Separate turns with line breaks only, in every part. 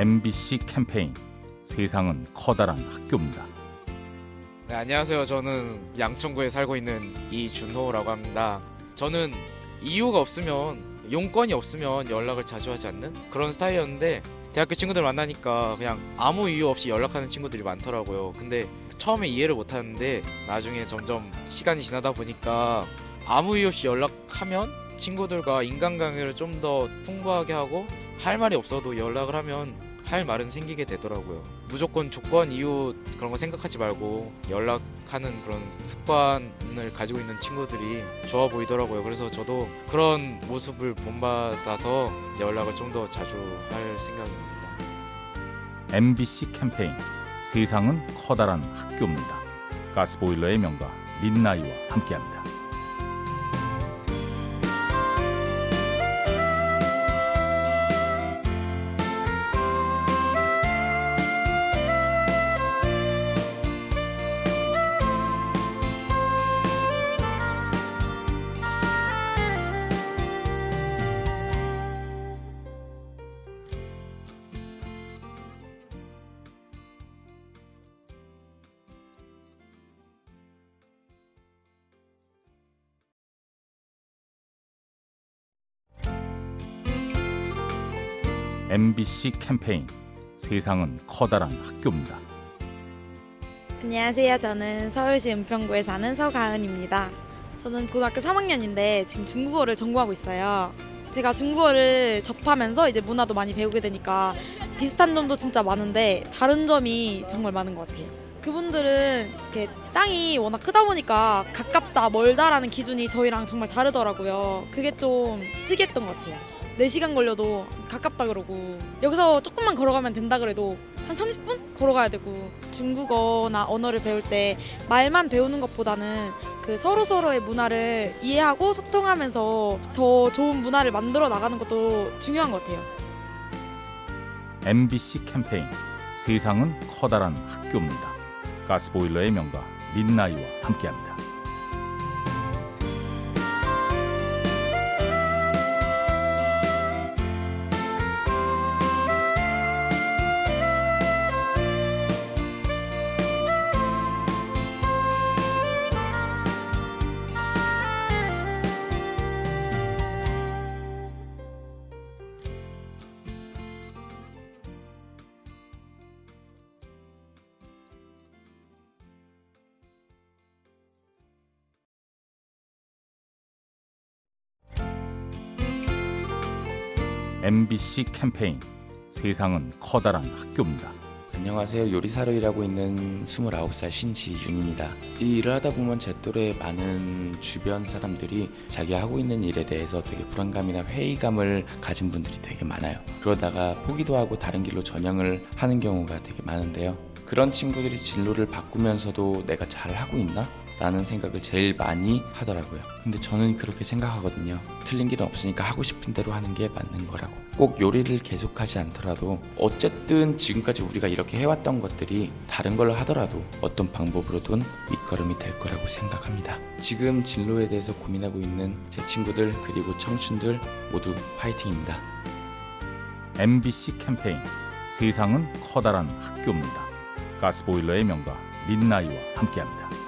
MBC 캠페인 세상은 커다란 학교입니다.
네, 안녕하세요. 저는 양천구에 살고 있는 이준호라고 합니다. 저는 이유가 없으면 용건이 없으면 연락을 자주 하지 않는 그런 스타일이었는데 대학교 친구들 만나니까 그냥 아무 이유 없이 연락하는 친구들이 많더라고요. 근데 처음에 이해를 못 하는데 나중에 점점 시간이 지나다 보니까 아무 이유 없이 연락하면 친구들과 인간관계를 좀 더 풍부하게 하고 할 말이 없어도 연락을 하면 할 말은 생기게 되더라고요. 무조건 조건 이유 그런 거 생각하지 말고 연락하는 그런 습관을 가지고 있는 친구들이 좋아 보이더라고요. 그래서 저도 그런 모습을 본받아서 연락을 좀 더 자주 할 생각입니다.
MBC 캠페인 세상은 커다란 학교입니다. 가스보일러의 명가 민나이와 함께합니다. MBC 캠페인 세상은 커다란 학교입니다.
안녕하세요. 저는 서울시 은평구에 사는 서가은입니다. 저는 고등학교 3학년인데 지금 중국어를 전공하고 있어요. 제가 중국어를 접하면서 이제 문화도 많이 배우게 되니까 비슷한 점도 진짜 많은데 다른 점이 정말 많은 것 같아요. 그분들은 이렇게 땅이 워낙 크다 보니까 가깝다, 멀다라는 기준이 저희랑 정말 다르더라고요. 그게 좀 특이했던 것 같아요. 4시간 걸려도 가깝다 그러고 여기서 조금만 걸어가면 된다 그래도 한 30분 걸어가야 되고 중국어나 언어를 배울 때 말만 배우는 것보다는 그 서로 서로의 문화를 이해하고 소통하면서 더 좋은 문화를 만들어 나가는 것도 중요한 것 같아요.
MBC 캠페인 세상은 커다란 학교입니다. 가스보일러의 명가 민나이와 함께합니다. MBC 캠페인 세상은 커다란 학교입니다.
안녕하세요. 요리사로 일하고 있는 29살 신지윤입니다. 이 일을 하다 보면 제 또래 많은 주변 사람들이 자기 하고 있는 일에 대해서 되게 불안감이나 회의감을 가진 분들이 되게 많아요. 그러다가 포기도 하고 다른 길로 전향을 하는 경우가 되게 많은데요. 그런 친구들이 진로를 바꾸면서도 내가 잘 하고 있나? 라는 생각을 제일 많이 하더라고요. 근데 저는 그렇게 생각하거든요. 틀린 길은 없으니까 하고 싶은 대로 하는 게 맞는 거라고. 꼭 요리를 계속하지 않더라도 어쨌든 지금까지 우리가 이렇게 해왔던 것들이 다른 걸 하더라도 어떤 방법으로든 밑거름이 될 거라고 생각합니다. 지금 진로에 대해서 고민하고 있는 제 친구들 그리고 청춘들 모두 화이팅입니다.
MBC 캠페인 세상은 커다란 학교입니다. 가스보일러의 명가 민나이와 함께합니다.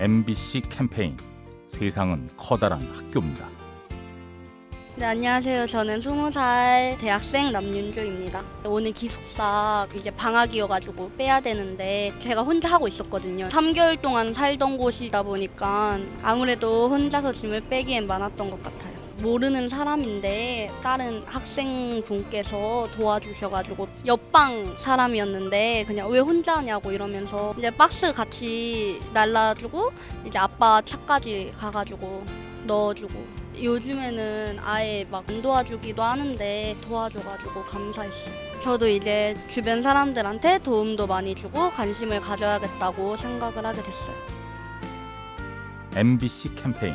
MBC 캠페인 세상은 커다란 학교입니다.
네, 안녕하세요. 저는 20살 대학생 남윤주입니다. 오늘 기숙사 이제 방학이어가지고 빼야 되는데 제가 혼자 하고 있었거든요. 3개월 동안 살던 곳이다 보니까 아무래도 혼자서 짐을 빼기엔 많았던 것 같아요. 모르는 사람인데 다른 학생분께서 도와주셔가지고 옆방 사람이었는데 그냥 왜 혼자 하냐고 이러면서 이제 박스 같이 날라주고 이제 아빠 차까지 가가지고 넣어주고 요즘에는 아예 막 안 도와주기도 하는데 도와줘가지고 감사했어요. 저도 이제 주변 사람들한테 도움도 많이 주고 관심을 가져야겠다고 생각을 하게 됐어요.
MBC 캠페인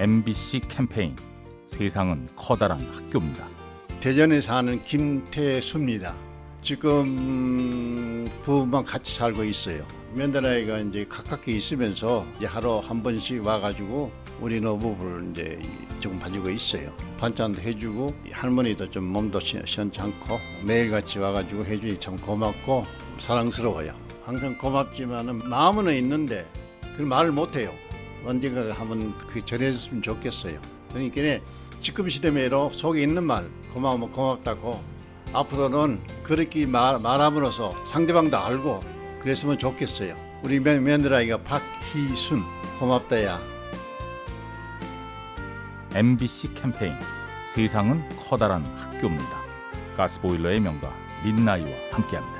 MBC 캠페인 세상은 커다란 학교입니다.
대전에 사는 김태수입니다. 지금 부부만 같이 살고 있어요. 며느라이가 이제 가깝게 있으면서 이제 하루 한 번씩 와가지고 우리 노부부를 이제 조금 봐주고 있어요. 반찬도 해주고 할머니도 좀 몸도 시- 시원찮고 매일같이 와가지고 해주니 참 고맙고 사랑스러워요. 항상 고맙지만은 마음은 있는데 그 말을 못해요. 언젠가 한번 그 전해줬으면 좋겠어요. 그러니까 지금 시대매로 속에 있는 말 고마우면 고맙다고 앞으로는 그렇게 말, 말함으로써 상대방도 알고 그랬으면 좋겠어요. 우리 며, 며느라이가 박희순 고맙다야.
MBC 캠페인 세상은 커다란 학교입니다. 가스보일러의 명가 민나이와 함께합니다.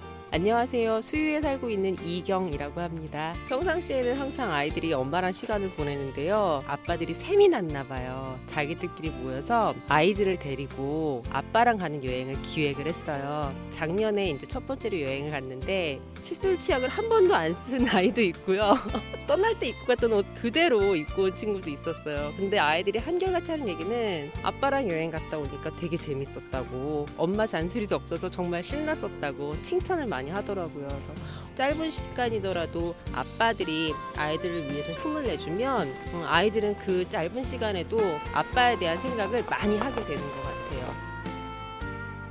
안녕하세요. 수유에 살고 있는 이경이라고 합니다. 평상시에는 항상 아이들이 엄마랑 시간을 보내는데요. 아빠들이 셈이 났나 봐요. 자기들끼리 모여서 아이들을 데리고 아빠랑 가는 여행을 기획을 했어요. 작년에 이제 첫 번째로 여행을 갔는데 칫솔 치약을 한 번도 안 쓴 아이도 있고요. 떠날 때 입고 갔던 옷 그대로 입고 온 친구도 있었어요. 근데 아이들이 한결같이 하는 얘기는 아빠랑 여행 갔다 오니까 되게 재밌었다고 엄마 잔소리도 없어서 정말 신났었다고 칭찬을 많이 하더라고요. 그래서 짧은 시간이더라도 아빠들이 아이들을 위해서 품을 내주면 어, 아이들은 그 짧은 시간에도 아빠에 대한 생각을 많이 하게 되는 것 같아요.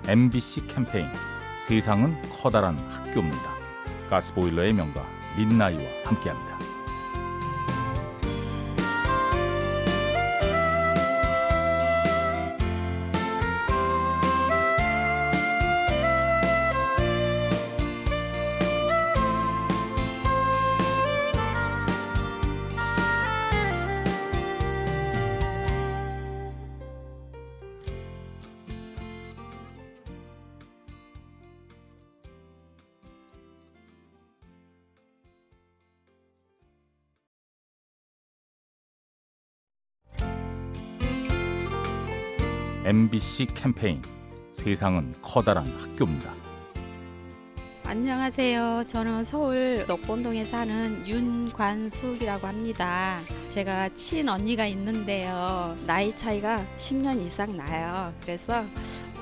MBC 캠페인 세상은 커다란 학교입니다. 가스보일러의 명가 민나이와 함께합니다. MBC 캠페인 세상은 커다란 학교입니다.
안녕하세요. 저는 서울 녹본동에 사는 윤관숙이라고 합니다. 제가 친언니가 있는데요. 나이 차이가 10년 이상 나요. 그래서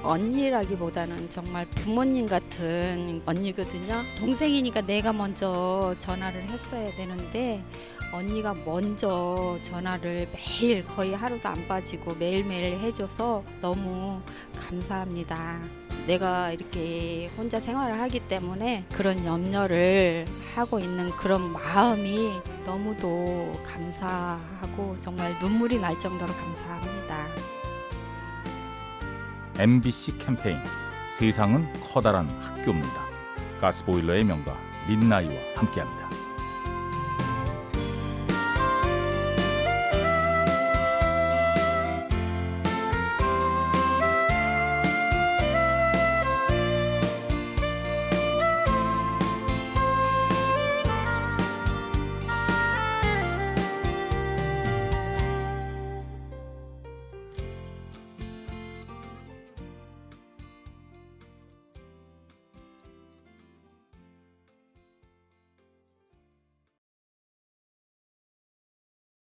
언니라기보다는 정말 부모님 같은 언니거든요. 동생이니까 내가 먼저 전화를 했어야 되는데 언니가 먼저 전화를 매일 거의 하루도 안 빠지고 매일매일 해줘서 너무 감사합니다. 내가 이렇게 혼자 생활을 하기 때문에 그런 염려를 하고 있는 그런 마음이 너무도 감사하고 정말 눈물이 날 정도로 감사합니다.
MBC 캠페인 세상은 커다란 학교입니다. 가스보일러의 명가 민나이와 함께합니다.